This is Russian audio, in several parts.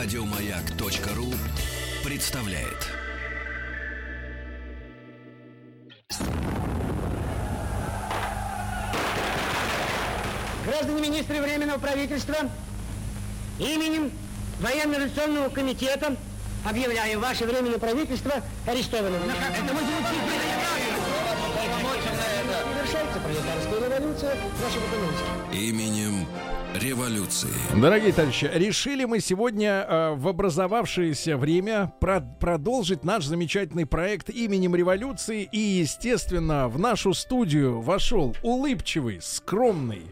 Радиомаяк.ру представляет. Граждане министры Временного правительства, именем Военно-революционного комитета объявляю ваше Временное правительство арестованным. Это мы революция нашего экономики. Именем революции. Дорогие товарищи, решили мы сегодня э, в образовавшееся время про- продолжить наш замечательный проект именем революции. И, естественно, в нашу студию вошел улыбчивый, скромный,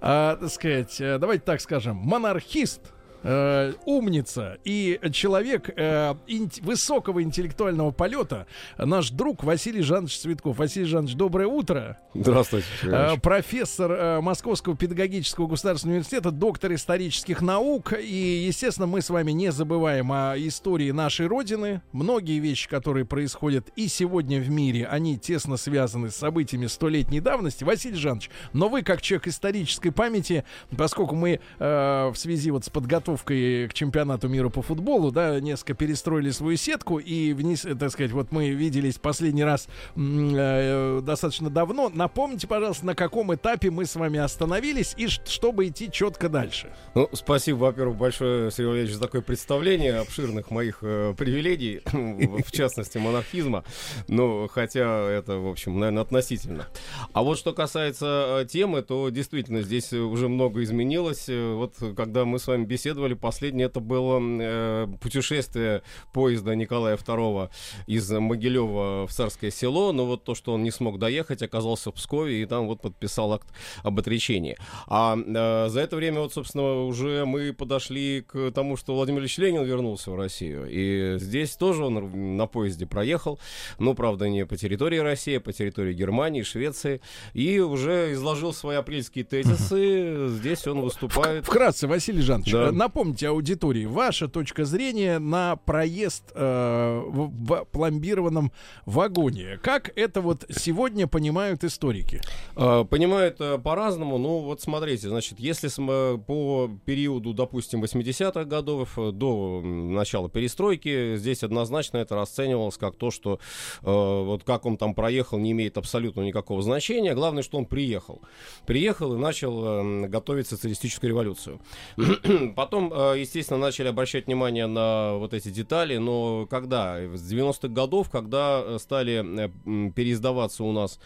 э, так сказать, э, давайте так скажем, монархист. Э, умница и человек э, инт- высокого интеллектуального полета, наш друг Василий Жанович Цветков. Василий Жанович, доброе утро. Здравствуйте. Э, профессор э, Московского педагогического государственного университета, доктор исторических наук. И, естественно, мы с вами не забываем о истории нашей Родины. Многие вещи, которые происходят и сегодня в мире, они тесно связаны с событиями столетней давности. Василий Жанович, но вы, как человек исторической памяти, поскольку мы э, в связи вот с подготовкой к чемпионату мира по футболу, да, несколько перестроили свою сетку и вниз, э, так сказать, вот мы виделись последний раз э, достаточно давно. Напомните, пожалуйста, на каком этапе мы с вами остановились и чтобы идти четко дальше. Ну, спасибо, во-первых, большое, Сергей Валерьевич, за такое представление обширных моих э, привилегий, в частности, монархизма. Ну, хотя это, в общем, наверное, относительно. А вот что касается э, темы, то действительно здесь уже много изменилось. Э, Вот когда мы с вами беседовали, последнее это было э, путешествие поезда Николая II из Могилева в Царское село, но вот то, что он не смог доехать, оказался в Пскове и там вот подписал акт об отречении. А э, за это время вот, собственно, уже мы подошли к тому, что Владимир Ильич Ленин вернулся в Россию. И здесь тоже он на поезде проехал, ну, правда, не по территории России, а по территории Германии, Швеции, и уже изложил свои апрельские тезисы. Здесь он выступает. Вкратце, Василий Жанович, Да. Напомните аудитории, ваша точка зрения на проезд э, в, в пломбированном вагоне. Как это вот сегодня понимают историки? Э, Понимают э, по-разному. Ну, вот смотрите, значит, если по периоду, допустим, 80-х годов э, до начала перестройки, здесь однозначно это расценивалось как то, что э, вот как он там проехал, не имеет абсолютно никакого значения. Главное, что он приехал. Приехал и начал э, готовить социалистическую революцию. Потом, э, естественно, начали обращать внимание на вот эти детали, но когда? С 90-х годов, когда э, стали э, переиздаваться у нас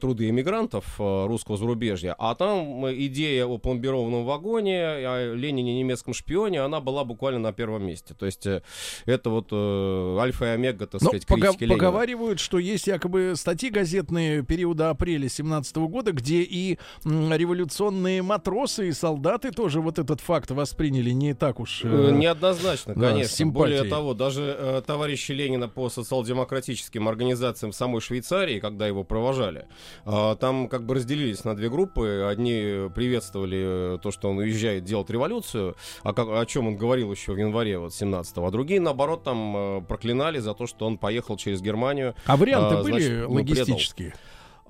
труды эмигрантов русского зарубежья, а там идея о пломбированном вагоне, о Ленине немецком шпионе, она была буквально на первом месте. То есть это вот альфа и омега, так Но сказать, пога- критики Ленина. поговаривают, что есть якобы статьи газетные периода апреля 17 года, где и революционные матросы и солдаты тоже вот этот факт восприняли не так уж... э, Э, Неоднозначно, да, конечно. с симпатией. Более того, даже э, товарищи Ленина по социал-демократическим организациям в самой Швейцарии, когда его провожали, э, там как бы разделились на две группы. Одни приветствовали э, то, что он уезжает делать революцию, о, ко- о чем он говорил еще в январе вот, 17-го, а другие, наоборот, там э, проклинали за то, что он поехал через Германию. А варианты а, были значит, ну, предал.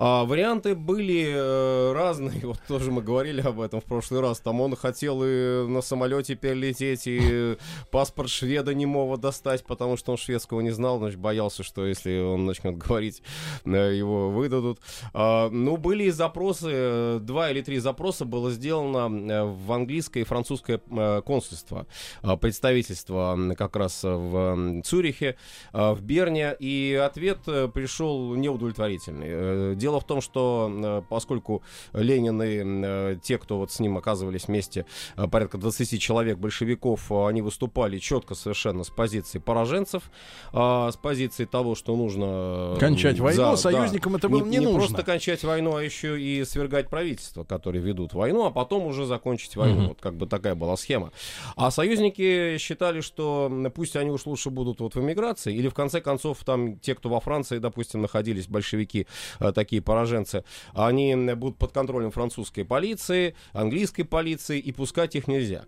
А, варианты были э, разные. Вот тоже мы говорили об этом в прошлый раз. Там он хотел и на самолете перелететь, и паспорт шведа немого достать, потому что он шведского не знал, значит, боялся, что если он начнет говорить, э, его выдадут. А, ну, были и запросы, э, два или три запроса было сделано в английское и французское консульство, представительство как раз в Цюрихе, в Берне, и ответ пришел неудовлетворительный. Дело в том, что э, поскольку Ленин и э, те, кто вот с ним оказывались вместе, э, порядка 20 человек большевиков, они выступали четко совершенно с позиции пораженцев, а, с позиции того, что нужно... Кончать войну, за- да, союзникам это было не не нужно. просто кончать войну, а еще и свергать правительство, которые ведут войну, а потом уже закончить войну. Мгм. Вот как бы такая была схема. А союзники считали, что пусть они уж лучше будут вот в эмиграции, или в конце концов там те, кто во Франции, допустим, находились, большевики, такие другие пораженцы, они будут под контролем французской полиции, английской полиции, и пускать их нельзя.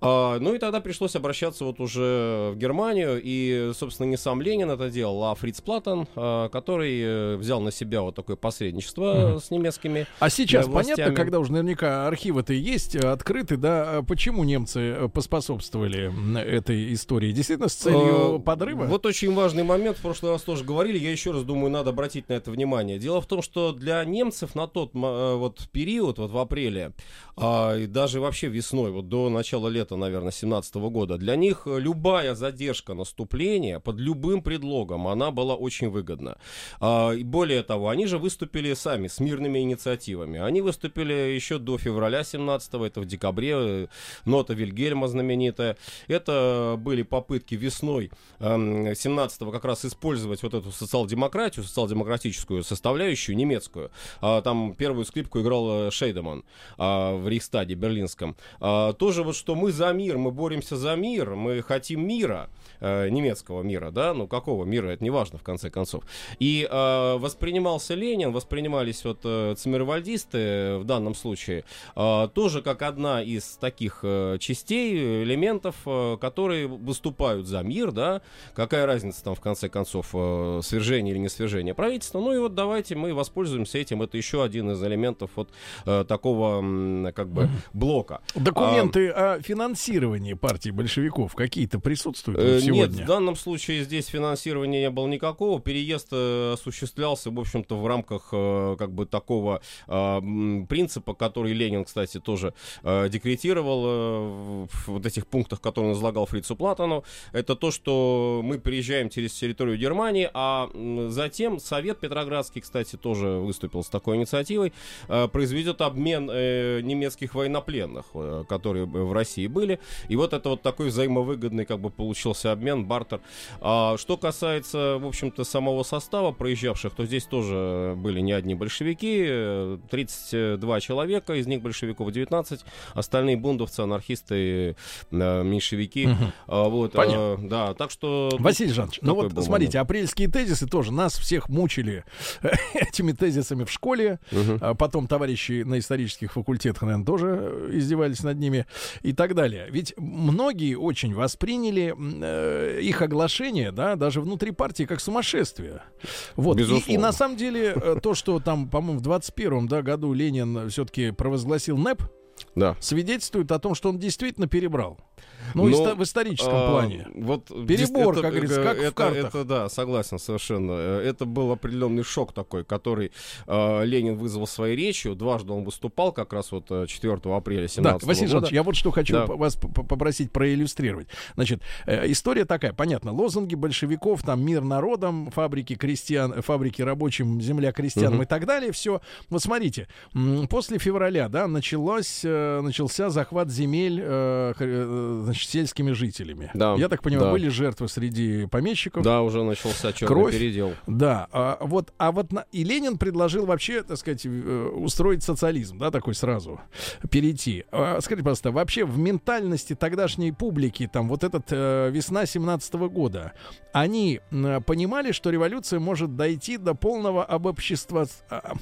А, ну и тогда пришлось обращаться вот уже в Германию, и, собственно, не сам Ленин это делал, а Фриц Платон, а, который э, взял на себя вот такое посредничество mm. с немецкими А сейчас э, понятно, когда уже наверняка архивы-то есть, э, открыты, да, почему немцы поспособствовали этой истории? Действительно, с целью а, подрыва? Вот очень важный момент, в прошлый раз тоже говорили, я еще раз думаю, надо обратить на это внимание. Дело в том, что для немцев на тот вот период, вот в апреле, а, и даже вообще весной, вот до начала лета, наверное, 17 года, для них любая задержка наступления под любым предлогом, она была очень выгодна. А, и более того, они же выступили сами с мирными инициативами. Они выступили еще до февраля 17 это в декабре, э, нота Вильгельма знаменитая. Это были попытки весной 17 эм, как раз использовать вот эту социал-демократию, социал-демократическую составляющую немецкую. А, там первую скрипку играл э, Шейдеман в Рейхстаде берлинском. А, тоже вот, что мы за мир, мы боремся за мир, мы хотим мира, э, немецкого мира, да, ну какого мира, это не важно в конце концов. И э, воспринимался Ленин, воспринимались вот э, циммервальдисты в данном случае э, тоже как одна из таких частей, элементов, которые выступают за мир, да, какая разница там в конце концов свержение или не свержение правительства, ну и вот давайте мы воспользуемся этим, это еще один из элементов вот э, такого как бы блока. Документы а, о финансировании партии большевиков какие-то присутствуют э, сегодня? Нет, в данном случае здесь финансирования не было никакого. Переезд э, осуществлялся, в общем-то, в рамках э, как бы такого э, принципа, который Ленин, кстати, тоже э, декретировал э, в вот этих пунктах, которые он излагал Фрицу Платону. Это то, что мы приезжаем через территорию Германии, а затем Совет Петроградский, кстати, тоже выступил с такой инициативой, э, произведет обмен э, немецких военнопленных, э, которые в России были. И вот это вот такой взаимовыгодный как бы получился обмен, бартер. А что касается, в общем-то, самого состава проезжавших, то здесь тоже были не одни большевики, 32 человека, из них большевиков 19, остальные бундовцы, анархисты, меньшевики. Угу. Вот, Понятно. А, да, так что... Василий Жанович, ну вот смотрите, момент. апрельские тезисы тоже нас всех мучили этими тезисами в школе, угу. потом товарищи на исторических факультетах, наверное, тоже издевались над ними и так далее. Ведь многие очень восприняли э, их оглашение, да, даже внутри партии, как сумасшествие. Вот. И, и на самом деле э, то, что там, по-моему, в 21 да, году Ленин все-таки провозгласил НЭП, да. свидетельствует о том, что он действительно перебрал. Ну, Но, в историческом а, плане. Вот Перебор, это, как говорится, как это, в картах. Это, да, согласен совершенно. Это был определенный шок такой, который э, Ленин вызвал своей речью. Дважды он выступал как раз вот 4 э, апреля 17 да, Василий года. Я вот что хочу да. вас попросить проиллюстрировать. Значит, э, история такая, понятно, лозунги большевиков, там мир народам, фабрики крестьян, фабрики рабочим, земля крестьянам угу. и так далее, все. Вот смотрите, после февраля, да, началось, э, начался захват земель, э, э значит, сельскими жителями. Да. Я так понимаю, да. были жертвы среди помещиков. Да, уже начался черный Кровь. передел. Да. А, вот, а вот на... и Ленин предложил вообще, так сказать, э, устроить социализм, да, такой сразу перейти. А, скажите, пожалуйста, вообще в ментальности тогдашней публики, там, вот этот э, весна 17 года, они э, понимали, что революция может дойти до полного обобщества а,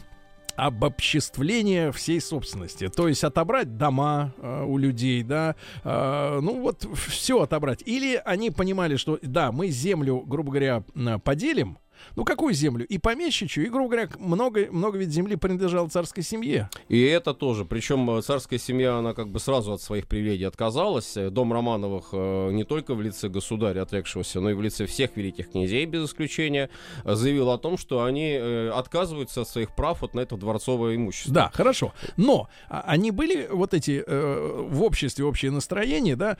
обобществление всей собственности. То есть отобрать дома э, у людей, да, э, ну вот все отобрать. Или они понимали, что да, мы землю, грубо говоря, поделим, ну, какую землю? И помещичью, и, грубо говоря, много, много ведь земли принадлежало царской семье. И это тоже. Причем э, царская семья, она как бы сразу от своих привилегий отказалась. Э, дом Романовых э, не только в лице государя отрекшегося, но и в лице всех великих князей, без исключения, заявил о том, что они отказываются от своих прав вот на это дворцовое имущество. Да, хорошо. Но а, они были вот эти в обществе общее настроение, да,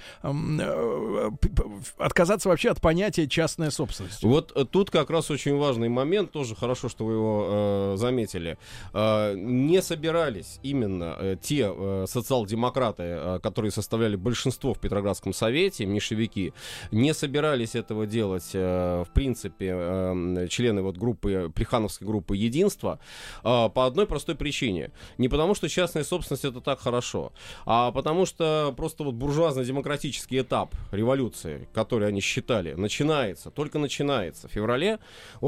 отказаться вообще от понятия частная собственность. Вот тут как раз очень очень важный момент, тоже хорошо, что вы его э, заметили. Э, не собирались именно э, те э, социал-демократы, э, которые составляли большинство в Петроградском совете, меньшевики, не собирались этого делать, э, в принципе, э, члены вот группы, Плехановской группы «Единство», э, по одной простой причине. Не потому, что частная собственность это так хорошо, а потому что просто вот буржуазно-демократический этап революции, который они считали, начинается, только начинается в феврале,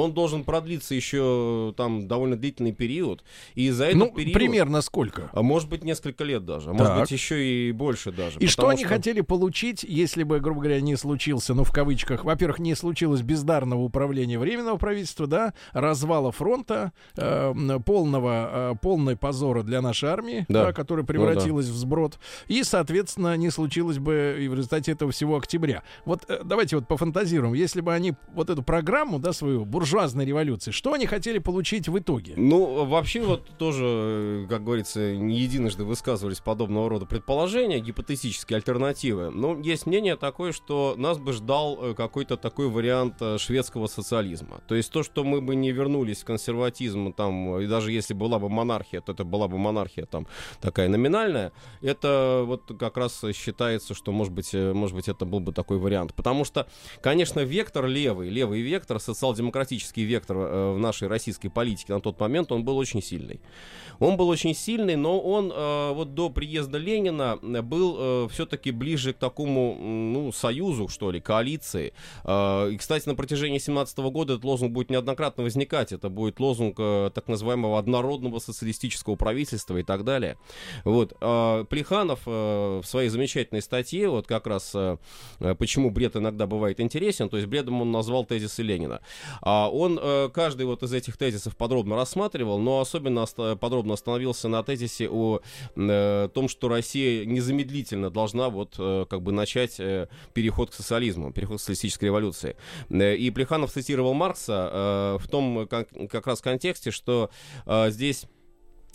он должен продлиться еще там довольно длительный период. И за этот ну, период... примерно сколько? А может быть, несколько лет даже. А может быть, еще и больше даже. И что они хотели получить, если бы, грубо говоря, не случился, ну, в кавычках, во-первых, не случилось бездарного управления Временного правительства, да, развала фронта, э, полного, э, полной позора для нашей армии, да. Да. которая Ну превратилась в сброд, и, соответственно, не случилось бы и в результате этого всего октября. Вот э, давайте вот пофантазируем, если бы они вот эту программу, да, свою буржуазной революции, что они хотели получить в итоге? Ну, вообще вот тоже, э, как говорится, не единожды высказывались подобного рода предположения, гипотетические альтернативы. Но есть мнение такое, что нас бы ждал э, какой-то такой вариант э, шведского социализма. То есть то, что мы бы не вернулись в консерватизм, там, и даже если была бы монархия, то это была бы монархия там такая номинальная, это вот как раз считается, что, может быть, может быть, это был бы такой вариант. Потому что, конечно, вектор левый, левый вектор, социал-демократический вектор э, в нашей российской политике на тот момент, он был очень сильный. Он был очень сильный, но он э, вот до приезда Ленина э, был все-таки ближе к такому, ну, союзу, что ли, коалиции. И, кстати, на протяжении 17 года этот лозунг будет неоднократно возникать. Это будет лозунг так называемого однородного социалистического правительства и так далее. Вот. Плеханов в своей замечательной статье, вот как раз почему бред иногда бывает интересен, то есть бредом он назвал тезисы Ленина. А он э, каждый вот из этих тезисов подробно рассматривал, но особенно подробно остановился на тезисе о э, том, что Россия незамедлительно должна вот э, как бы начать переход к социализму, переход к социалистической революции. И Плеханов цитировал Маркса в том как, как раз контексте, что здесь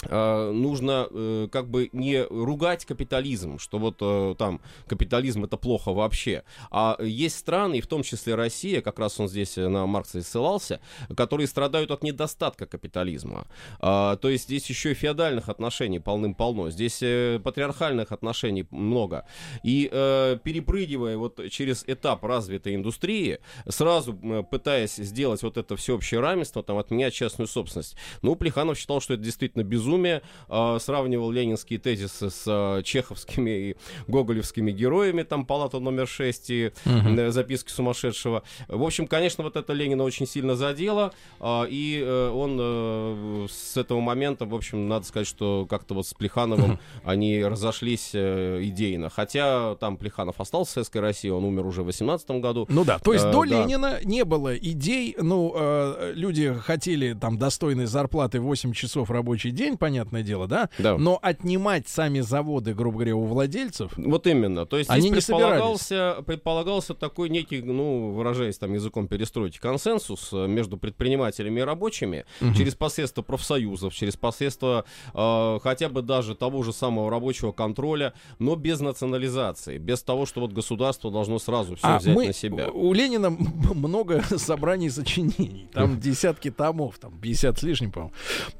нужно э, как бы не ругать капитализм, что вот э, там капитализм это плохо вообще. А есть страны, и в том числе Россия, как раз он здесь э, на Маркса и ссылался, которые страдают от недостатка капитализма. А, то есть здесь еще и феодальных отношений полным-полно, здесь э, патриархальных отношений много. И э, перепрыгивая вот через этап развитой индустрии, сразу э, пытаясь сделать вот это всеобщее равенство, там, отменять частную собственность, ну, Плеханов считал, что это действительно безумие, э, сравнивал ленинские тезисы с э, чеховскими и гоголевскими героями, там, палата номер 6 и э, записки сумасшедшего. В общем, конечно, вот это Ленина очень сильно задело, э, и э, он э, с этого момента, в общем, надо сказать, что как-то вот с Плехановым они разошлись э, идейно. Хотя там Плеханов остался в Советской России, он умер уже в 18 году. Ну да, то есть Э, до да. Ленина не было идей, ну, э, люди хотели там достойной зарплаты 8 часов рабочий день, понятное дело, да? Да. Но отнимать сами заводы, грубо говоря, у владельцев, Вот именно. То есть Они здесь не предполагался, предполагался такой некий, ну, выражаясь там языком перестройки, консенсус э, между предпринимателями и рабочими через посредство профсоюзов, через посредство э, хотя бы даже того же самого рабочего контроля, но без национализации, без того, что вот государство должно сразу все а взять мы, на себя. у Ленина много собраний сочинений, там десятки томов, там 50 с лишним, по-моему,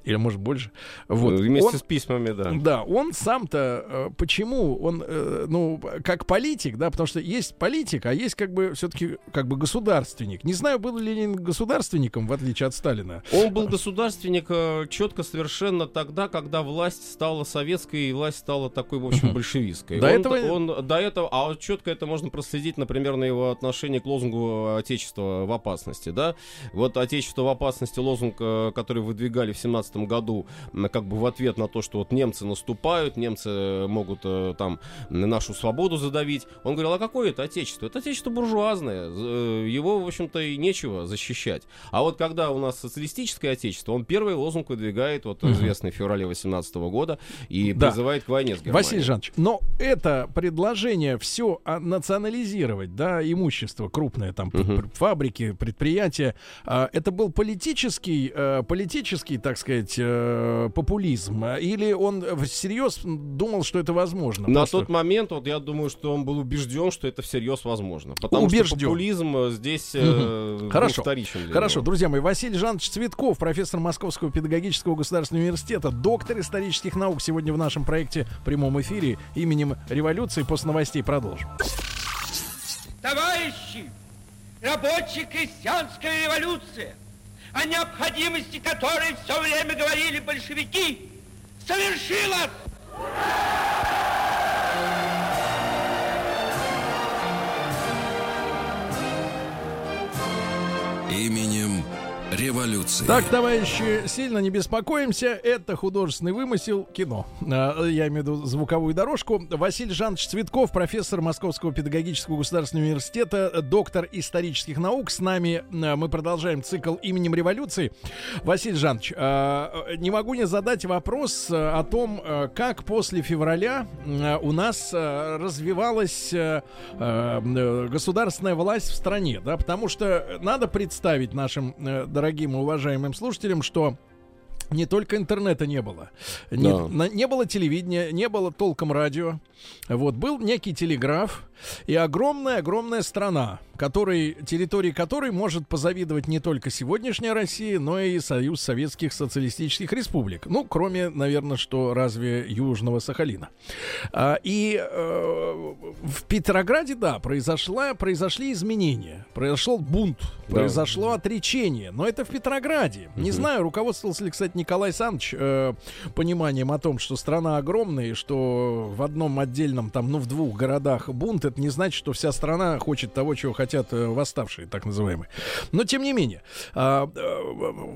или может больше. Вот. Э, Вместе Он- с письмами, да. Да, он сам-то, э, почему он, э, ну, как политик, да, потому что есть политик, а есть как бы все-таки как бы государственник. Не знаю, был ли Ленин государственником, в отличие от Сталина. Он был государственник четко совершенно тогда, когда власть стала советской и власть стала такой, в общем, большевистской. До он, этого- он до этого, а вот четко это можно проследить, например, на его отношение к лозунгу "Отечество в опасности", да? Вот "Отечество в опасности" лозунг, который выдвигали в семнадцатом году, м, как бы в ответ на то, что вот немцы наступают, немцы э, могут э, там нашу свободу задавить. Он говорил, а какое это отечество? Это отечество буржуазное, э, его, в общем-то, и нечего защищать. А вот когда у нас социалистическое отечество, он первый лозунг выдвигает, вот известный в феврале 18 года, и Да. призывает к войне с Германией. Василий Жанович, но это предложение все национализировать, да, имущество крупное, там, п- фабрики, предприятия, а, это был политический, политический, так сказать, популизм, или он всерьез думал, что это возможно? На Просто- тот момент, вот я думаю, что он был убежден, что это всерьез возможно. Потому Убежден. что популизм э, здесь э, был Хорошо. вторичен Хорошо, него. друзья мои, Василий Жанович Цветков, профессор Московского педагогического государственного университета, доктор исторических наук, сегодня в нашем проекте в прямом эфире именем революции. После новостей продолжим. Товарищи, рабочая крестьянская революция, о необходимости которой все время говорили большевики, совершилась! Именем революции. Так, товарищи, сильно не беспокоимся. Это художественный вымысел кино. А, Я имею в виду звуковую дорожку. Василий Жанович Цветков, профессор Московского педагогического государственного университета, доктор исторических наук. С нами а, мы продолжаем цикл именем революции. Василий Жанович, а, не могу не задать вопрос о том, как после февраля у нас развивалась государственная власть в стране, да, потому что надо представить нашим э, дорогим и уважаемым слушателям, что не только интернета не было, не, Да. на- не было телевидения, не было толком радио. Вот был некий телеграф и огромная-огромная страна, которой, территории которой может позавидовать не только сегодняшняя Россия, но и Союз Советских Социалистических Республик. Ну, кроме, наверное, что разве Южного Сахалина. А, и э, в Петрограде, да, произошла, произошли изменения. Произошел бунт, Да. произошло отречение. Но это в Петрограде. Не знаю, руководствовался ли, кстати, Николай Саныч э, пониманием о том, что страна огромная, и что в одном отдельном, там, ну, в двух городах бунт, это не значит, что вся страна хочет того, чего хотят э, восставшие, так называемые. Но, тем не менее, а, э,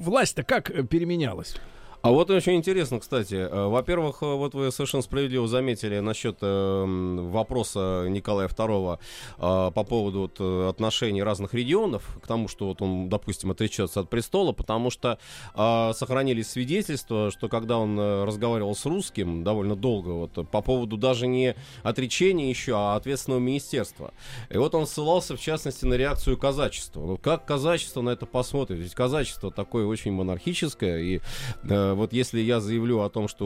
власть-то как переменялась? А вот очень интересно, кстати. Э, Во-первых, э, вот вы совершенно справедливо заметили насчет э, вопроса Николая II по поводу вот, отношений разных регионов к тому, что вот он, допустим, отречется от престола, потому что сохранились свидетельства, что когда он разговаривал с русским довольно долго, вот, по поводу даже не отречения еще, а ответственного министерства. И вот он ссылался, в частности, на реакцию казачества. Ну, как казачество на это посмотрит? Ведь казачество такое очень монархическое, и э, вот если я заявлю о том, что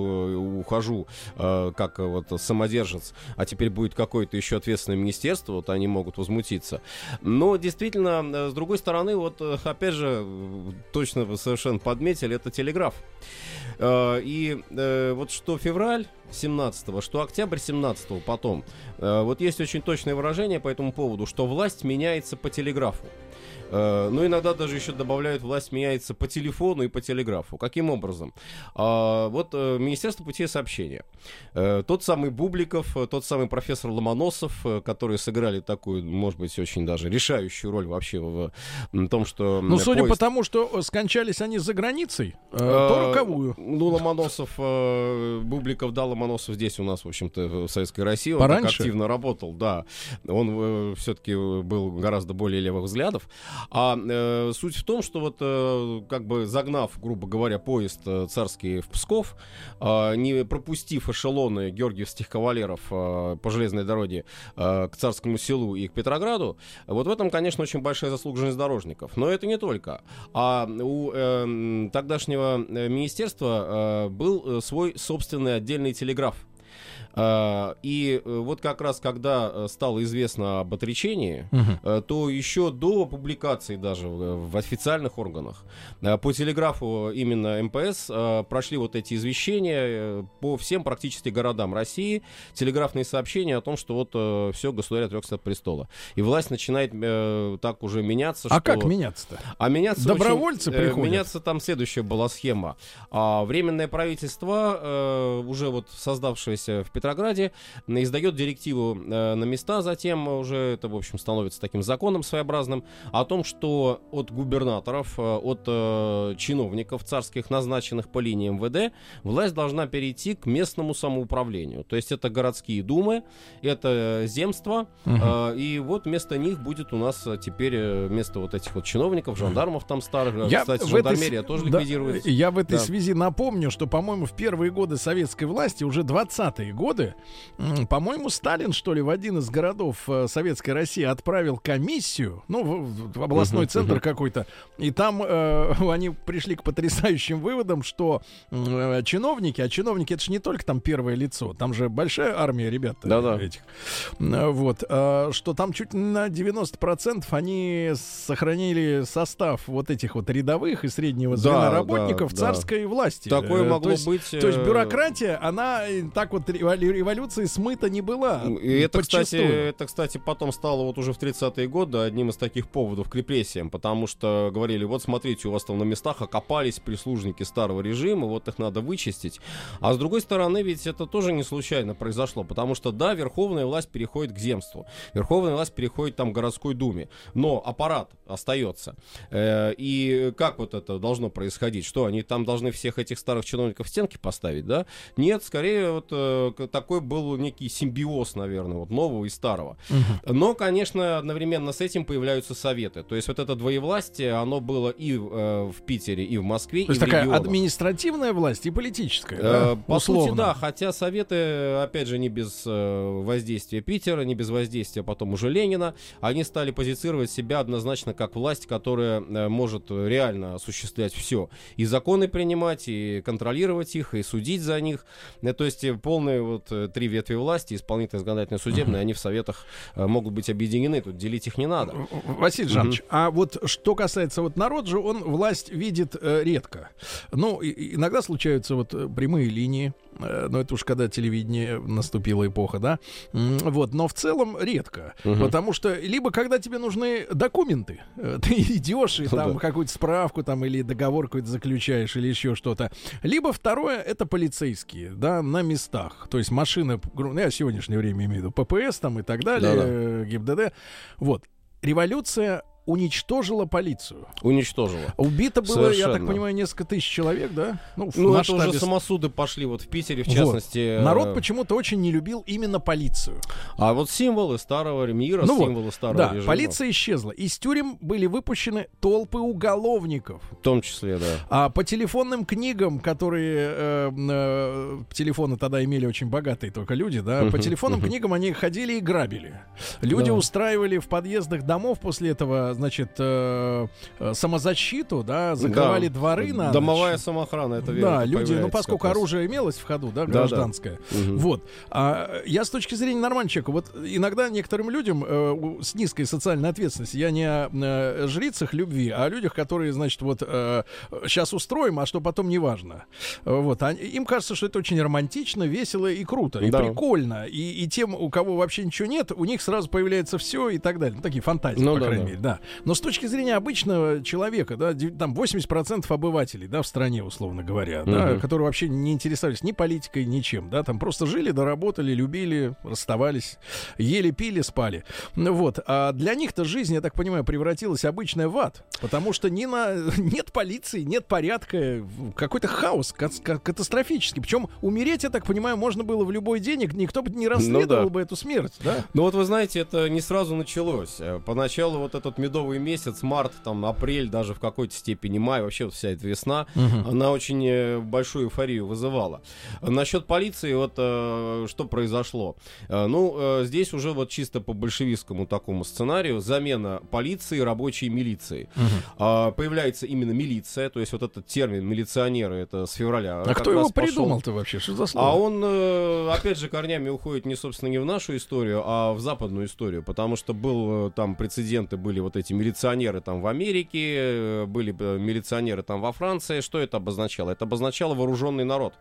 ухожу э, как э, вот самодержец, а теперь будет какое-то еще ответственное министерство, вот они могут возмутиться. Но действительно, э, с другой стороны, вот э, опять же, э, точно вы совершенно подметили, это телеграф. Э, И э, вот что февраль 17 что октябрь 17 потом. Э, Вот есть очень точное выражение по этому поводу, что власть меняется по телеграфу. Э, Ну, иногда даже еще добавляют, власть меняется по телефону и по телеграфу. Каким образом? А, Вот э, Министерство путей сообщения. Э, Тот самый Бубликов, тот самый профессор Ломоносов, которые сыграли такую, может быть, очень даже решающую роль вообще в том, что... Ну, судя по поезд- тому, что скончались они за границей, то роковую. Ну, Ломоносов, Бубликов, да, Ломоносов здесь у нас, в общем-то, в Советской России. Он так Пораньше? активно работал, да. Он все-таки был гораздо более левых взглядов. А э, суть в том, что вот, э, как бы загнав, грубо говоря, поезд э, царский в Псков, э, не пропустив эшелоны георгиевских кавалеров э, по железной дороге э, к царскому селу и к Петрограду, вот в этом, конечно, очень большая заслуга железнодорожников. Но это не только. А у э, тогдашнего э, министерства э, был э, свой собственный отдельный телеграф. Э, И э, вот как раз когда э, стало известно об отречении, э, то еще до публикации даже в, официальных органах по телеграфу именно МПС прошли вот эти извещения по всем практически городам России, телеграфные сообщения о том, что вот все, государь отрекся от престола. И власть начинает так уже меняться. А что- как меняться-то? а меняться Добровольцы очень, приходят? меняться там следующая была схема. А, временное правительство, уже вот создавшееся в Петрограде, издает директиву э, на места, затем уже это, в общем, становится таким законом своеобразным, о том, что от губернаторов, э, от э, чиновников царских, назначенных по линии МВД, власть должна перейти к местному самоуправлению. То есть это городские думы, это земства, э, и вот вместо них будет у нас э, теперь э, вместо вот этих вот чиновников, жандармов там старых, э, кстати, этой жандармерия с- тоже да, ликвидируется. Я в этой Да. связи напомню, что, по-моему, в первые годы советской власти, уже 20-е годы, м, по-моему, Сталин, что ли, в один из городов э, Советской России отправил комиссию, ну, в, в областной центр какой-то, и там э, они пришли к потрясающим выводам, что э, чиновники, а чиновники это же не только там первое лицо, там же большая армия ребят Да-да. этих, Э, вот, э, что там чуть на 90% они сохранили состав вот этих вот рядовых и среднего звена Да, работников да, да. царской власти. Такое Э, могло то есть, быть, То есть бюрократия, она так вот революции смыта не была. И это, кстати, это, кстати, потом стало вот уже в 30-е годы одним из таких поводов к репрессиям, потому что говорили, вот смотрите, у вас там на местах окопались прислужники старого режима, вот их надо вычистить. А с другой стороны, ведь это тоже не случайно произошло, потому что, да, верховная власть переходит к земству, верховная власть переходит там к городской думе, но аппарат остается. Э, И как вот это должно происходить? Что, они там должны всех этих старых чиновников в стенки поставить, да? Нет, скорее вот э, такой был некий симбиоз, наверное, вот нового и старого. Но, конечно, одновременно с этим появляются советы. То есть вот это двоевластие, оно было и э, в Питере, и в Москве, То и есть в такая регионах. административная власть и политическая, Э, да? По сути, условно. да, хотя советы, опять же, не без э, воздействия Питера, не без воздействия потом уже Ленина, они стали позицировать себя однозначно как власть, которая э, может реально осуществлять все. И законы принимать, и контролировать их, и судить за них. Э, То есть э, полные вот э, три ветви власти, исполнительная, законодательная, судебная, они в советах э, могут быть объединены, тут делить их не надо. Василий Жанович, а вот что касается вот народ же, он власть видит э, редко. Ну, иногда случаются вот прямые линии, но это уж когда телевидение наступила эпоха, да. Вот, но в целом редко, потому что либо когда тебе нужны документы, э, ты идешь и там Да. какую-то справку там или договор какой-то заключаешь или еще что-то, либо второе это полицейские, да, на местах, то есть машины, ну, я сегодняшнее время имею в виду ППС там и так далее, Да-да. э, ГИБДД, вот. Революция уничтожила полицию. Уничтожила. Убито было, я так Совершенно. понимаю, несколько тысяч человек, да? Ну, в Ну, это масштабе уже с- самосуды пошли вот в Питере, в Вот. частности. э, Народ почему-то очень не любил именно полицию. А вот символы старого мира, Ну вот, символы старого да, режима. полиция исчезла. Из тюрем были выпущены толпы уголовников. В том числе, да. А по телефонным книгам, которые э, э, телефоны тогда имели очень богатые только люди, да, по телефонным книгам они ходили и грабили. Люди Да. устраивали в подъездах домов после этого, значит, э, э, самозащиту, да, закрывали Да. дворы на Домовая ночь. самоохрана, это верно. Да, люди, ну поскольку оружие имелось в ходу, да, Да, гражданское. Мгм. Вот. А, я с точки зрения нормального человека, вот иногда некоторым людям э, с низкой социальной ответственностью, я не о э, жрицах любви, а о людях, которые, значит, вот сейчас устроим, а что потом не важно. Вот. А им кажется, что это очень романтично, весело и круто, и Да. прикольно. И, и тем, у кого вообще ничего нет, у них сразу появляется все и так далее. Ну, такие фантазии, Ну по да, крайней да. мере, да. Но с точки зрения обычного человека, да, там 80% обывателей, да, в стране, условно говоря, да, Мгм. которые вообще не интересовались ни политикой, ничем, да, там просто жили, доработали, любили, расставались, ели, пили, спали. Ну Вот. А для них-то жизнь, я так понимаю, превратилась обычная в ад, потому что ни на... нет полиции, нет порядка, какой-то хаос ка- ка- катастрофический. Причем умереть, я так понимаю, можно было в любой день, никто бы не расследовал да. бы эту смерть, да? Ну вот вы знаете, это не сразу началось. Поначалу вот этот медовый месяц, март, там, апрель, даже в какой-то степени май, вообще вся эта весна, она очень э, большую эйфорию вызывала. Насчет полиции, вот э, что произошло. Э, Ну, здесь уже вот чисто по большевистскому такому сценарию замена полиции рабочей милицией. А, Появляется именно милиция, то есть вот этот термин милиционеры, это с февраля. А кто его придумал-то вообще? Что за слово? А он, опять же, корнями уходит не, собственно, не в нашу историю, а в западную историю, потому что был там прецеденты, были вот эти милиционеры там в Америке, э, были э, милиционеры там во Франции. Что это обозначало? Это обозначало вооруженный народ.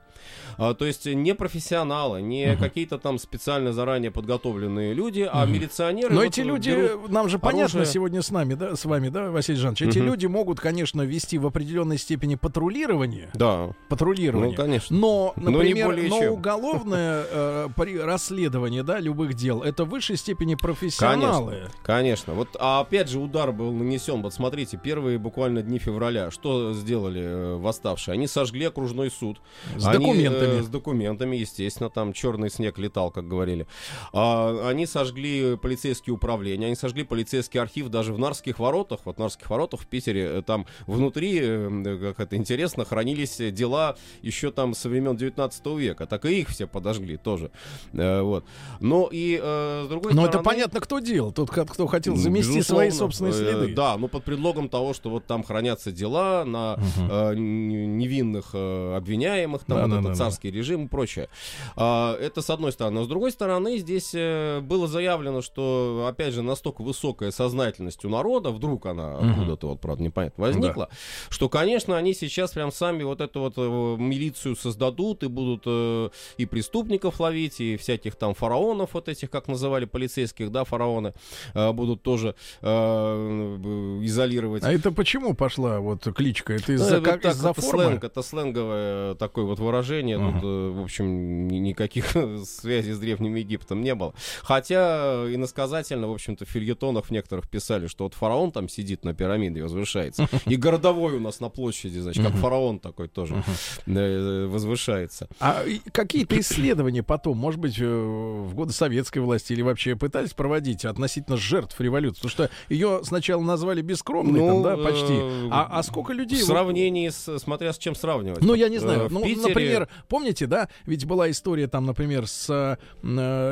А, то есть не профессионалы, не какие-то там специально заранее подготовленные люди, а милиционеры. Но вот, эти э, люди, нам же понятно оружие. сегодня с нами, да, с вами, да, Василий Жанович, эти Мгм. люди могут, конечно, вести в определенной степени патрулирование, Да, патрулирование. ну, конечно. Но, Но не например, но уголовное э, при- расследование, да, любых дел, это в высшей степени профессионалы. Конечно, конечно. Вот, а опять же удар был нанесен. Вот смотрите, первые буквально дни февраля, что сделали э, восставшие? Они сожгли окружной суд. С Они, документами. э, с документами, естественно, там черный снег летал, как говорили. А, они сожгли полицейские управления, они сожгли полицейский архив даже в Нарских воротах. Вот в Нарских воротах в Питере, э, там внутри, э, как это интересно, хранились дела еще там со времен 19 века. Так и их все подожгли тоже. Э, вот. Но и э, с другой Но стороны... это понятно, кто делал. Тот, кто хотел замести безусловно. свои собственные красные Э, следы. Да, но под предлогом того, что вот там хранятся дела на э, невинных э, обвиняемых, там Да, вот да, этот да, да. царский режим и прочее. А, это с одной стороны. Но с другой стороны, здесь было заявлено, что, опять же, настолько высокая сознательность у народа, вдруг она откуда-то, вот, правда, непонятно, возникла, что, конечно, они сейчас прям сами вот эту вот милицию создадут и будут и преступников ловить, и всяких там фараонов вот этих, как называли полицейских, да, фараоны, будут тоже изолировать. А это почему пошла вот кличка? Это Ну, из-за это как, так, из-за это формы? сленг, это сленговое такое вот выражение. Мгм. Тут, э, в общем, ни- никаких связей с Древним Египтом не было. Хотя э, иносказательно, в общем-то, в фильетонах некоторых писали, что вот фараон там сидит на пирамиде и возвышается. И городовой у нас на площади, значит, как фараон такой тоже э, возвышается. А какие-то исследования потом, может быть, э, в годы советской власти или вообще пытались проводить относительно жертв революции? Потому что ее сначала назвали бескромной, Ну, там, да, почти. э, А, а сколько людей... В сравнении с, смотря с чем сравнивать. Ну, я не э, знаю. в Ну, Питере- например, помните, да? Ведь была история там, например, с э,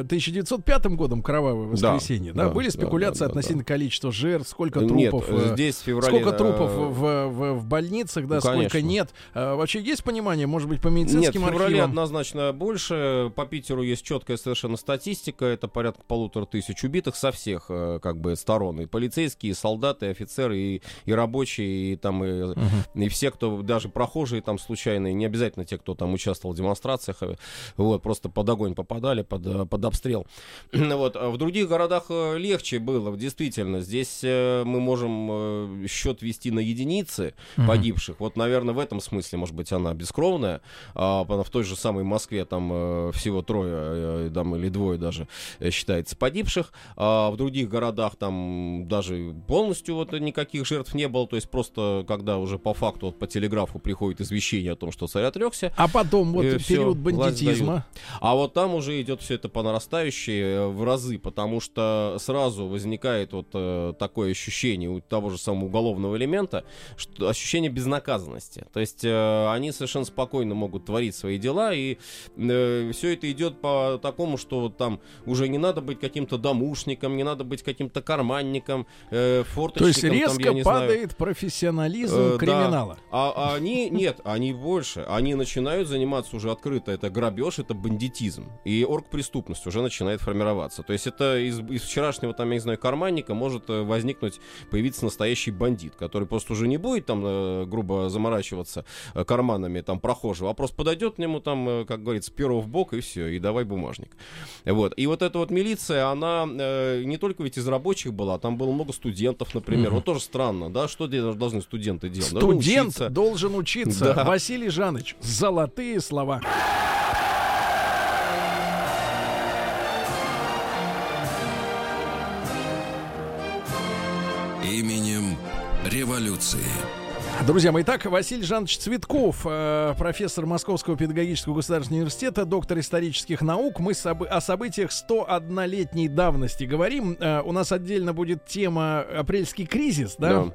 1905 годом «Кровавое Да, воскресенье». Да, да, были да, спекуляции да, да, относительно количества жертв, сколько Нет, трупов. э, э, здесь в феврале... Сколько трупов э, в, в, в больницах, да, ну, сколько конечно. нет. А, вообще есть понимание, может быть, по Нет, в медицинским феврале архивам? однозначно больше. По Питеру есть четкая совершенно статистика. Это порядка полутора тысяч убитых со всех э, как бы сторон. И полицейские, и солдаты, и офицеры, и, и рабочие, и там и, и все, кто даже прохожие там случайные, не обязательно те, кто там участвовал в демонстрациях, э, вот просто под огонь попадали, под, э, под обстрел. вот. А в других городах э, легче было, действительно. Здесь мы можем счет вести на единицы погибших. Вот, наверное, в этом смысле, может быть, она бескровная. А, в той же самой Москве там всего трое, там, или двое даже считается погибших. А в других городах там даже полностью вот никаких жертв не было. То есть просто, когда уже по факту вот, по телеграфу приходит извещение о том, что царь отрекся, А потом вот всё, период бандитизма. а вот там уже идет все это по нарастающей э, в разы, потому что сразу возникает вот э, такое ощущение у того же самого уголовного элемента, что ощущение безнаказанности. То есть э, они совершенно спокойно могут творить свои дела, и все это идет по такому, что вот там уже не надо быть каким-то домушником, не надо быть каким-то карманником, э, форточником. То есть там, я резко не знаю. падает профессионализм Э, да. криминала. А, а они, нет, они больше. Они начинают заниматься уже открыто. Это грабеж, это бандитизм. И оргпреступность уже начинает формироваться. То есть это из, из вчерашнего, там, я не знаю, карманника может э, возникнуть, появиться настоящий бандит, который просто уже не будет там, э, грубо заморачиваться э, карманами там прохожего, а просто подойдет к нему там, как говорится, перо в бок и все, и давай бумажник. Вот. И вот эта вот милиция, она э, не только ведь из рабочих была, там было много студентов, например. Вот тоже странно, да, что должны студенты делать? Студент учиться. должен учиться. Да. Василий Жанович, золотые слова. Именем революции. Друзья мои, итак, Василий Жанович Цветков, э, профессор Московского педагогического государственного университета, доктор исторических наук. Мы собы- о событиях 101-летней давности говорим. Э, у нас отдельно будет тема апрельский кризис, да? Да. Мгм.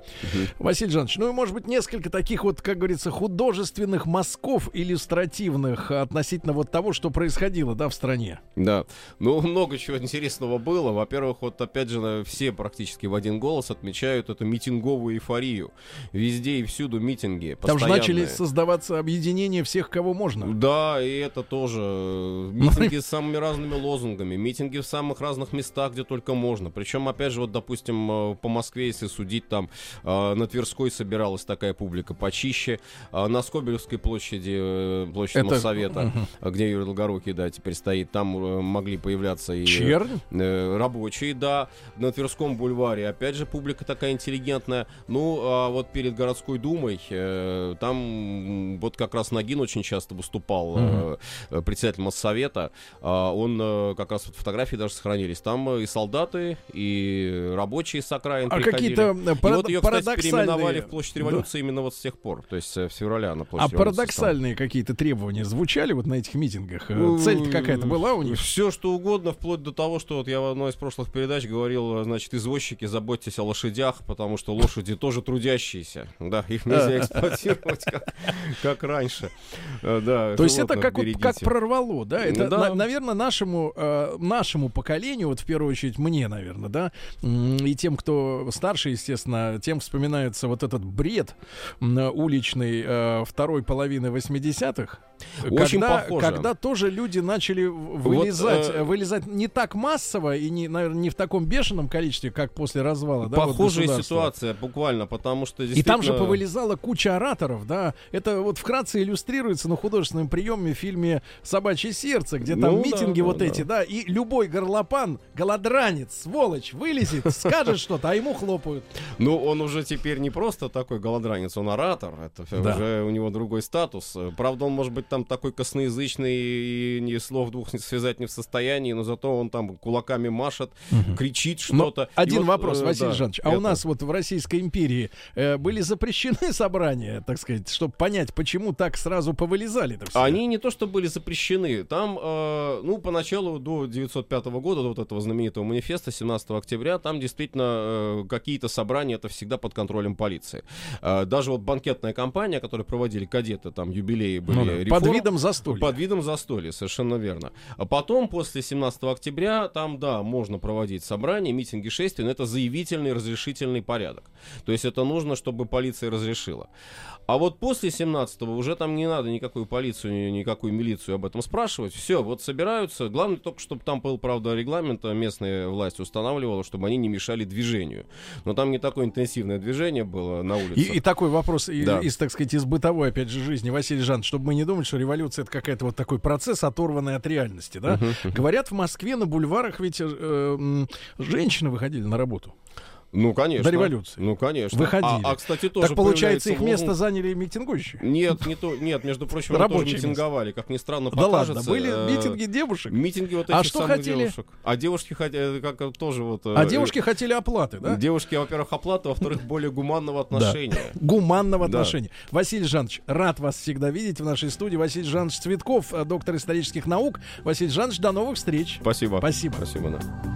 Василий Жанович, ну и может быть несколько таких вот, как говорится, художественных мазков иллюстративных относительно вот того, что происходило, да, в стране. Да. Ну, много чего интересного было. Во-первых, вот опять же, все практически в один голос отмечают эту митинговую эйфорию. Везде и всюду митинги. Там же начали создаваться объединения всех, кого можно. Да, и это тоже э, митинги с самыми разными лозунгами, митинги в самых разных местах, где только можно. Причем, опять же, вот, допустим, э, по Москве, если судить, там э, на Тверской собиралась такая публика почище, а на Скобелевской площади, площадь Это- Моссовета, где Юрий Долгорукий, да, теперь стоит, там могли появляться и... Чернь? Рабочие, да. На Тверском бульваре, опять же, публика такая интеллигентная. Ну, а вот перед городской думой, э, там вот как раз Нагин очень часто выступал, э, председатель Моссовета. А он как раз вот фотографии даже сохранились. Там и солдаты, и рабочие с окраин А какие-то парад- вот ее, кстати, переименовали парадоксальные... в площадь революции именно вот с тех пор. То есть с февраля на А площадь стала. парадоксальные какие-то требования звучали вот на этих митингах? Ну, Цель-то какая-то была у них? Все, что угодно, вплоть до того, что вот я в одной из прошлых передач говорил, значит, извозчики, заботьтесь о лошадях, потому что лошади тоже трудящиеся, да. Их нельзя эксплуатировать как, как раньше. Э, Да, То есть это как, вот, как прорвало, да? Это, Ну наверное, нашему, э, нашему поколению, вот в первую очередь мне, наверное, да, и тем, кто старше, естественно, тем вспоминается вот этот бред уличный э, второй половины 80-х. Очень когда, похоже. когда тоже люди начали вылезать, э, э, вылезать не так массово и, не, наверное, не в таком бешеном количестве, как после развала. да, вот Похожая ситуация, буквально, потому что И там же действительно- повылезала куча ораторов, да. Это вот вкратце иллюстрируется на художественном приеме в фильме «Собачье сердце», где там Ну да, митинги да, вот да. эти, да. И любой горлопан, голодранец, сволочь, вылезет, скажет что-то, а ему хлопают. Ну, он уже теперь не просто такой голодранец, он оратор. Это Да. уже у него другой статус. Правда, он может быть там такой косноязычный и ни слов двух связать не в состоянии, но зато он там кулаками машет, кричит что-то. Один вот, вопрос, э, Василий да, Жанович. А у нас вот в Российской империи э, были запрещены собрания, так сказать, чтобы понять, почему так сразу повылезали-то все? Они не то что были запрещены. Там, э, ну, поначалу до 905 года, до вот этого знаменитого манифеста 17 октября, там действительно э, какие-то собрания, это всегда под контролем полиции. Э, даже вот банкетная кампания, которую проводили кадеты, там юбилеи были. Ну да, реформ- Под видом застолья. Под видом застолья, совершенно верно. А потом, после 17 октября, там, да, можно проводить собрания, митинги, шествия, но это заявительный, разрешительный порядок. То есть это нужно, чтобы полиция разрешила. А вот после 17-го уже там не надо никакую полицию, ни- никакую милицию об этом спрашивать. Все, вот собираются. Главное только, чтобы там был, правда, регламент, а местная власть устанавливала, чтобы они не мешали движению. Но там не такое интенсивное движение было на улице. И, и такой вопрос Да. из, так сказать, из бытовой, опять же, жизни, Василий Жанович, чтобы мы не думали, что революция это какая-то вот такой процесс, оторванный от реальности, да? Говорят, в Москве на бульварах ведь э, женщины выходили на работу. Ну, конечно. До революции. Ну, конечно. Выходили. А, а, кстати, тоже так получается, их место Лондон- заняли митингующие. Нет, не то, нет, между прочим, они тоже митинговали, как ни странно Да ладно, были э, митинги девушек. Митинги вот А этих что самых хотели? девушек. А девушки хотели, как э, тоже вот... э, А девушки хотели оплаты, да? Девушки, во-первых, оплаты, во-вторых, более гуманного отношения. Гуманного отношения. Василий Жанович, рад вас всегда видеть в нашей студии. Василий Жанович Цветков, э, доктор исторических наук. Василий Жанович, до новых встреч. Спасибо. Спасибо. Спасибо, да.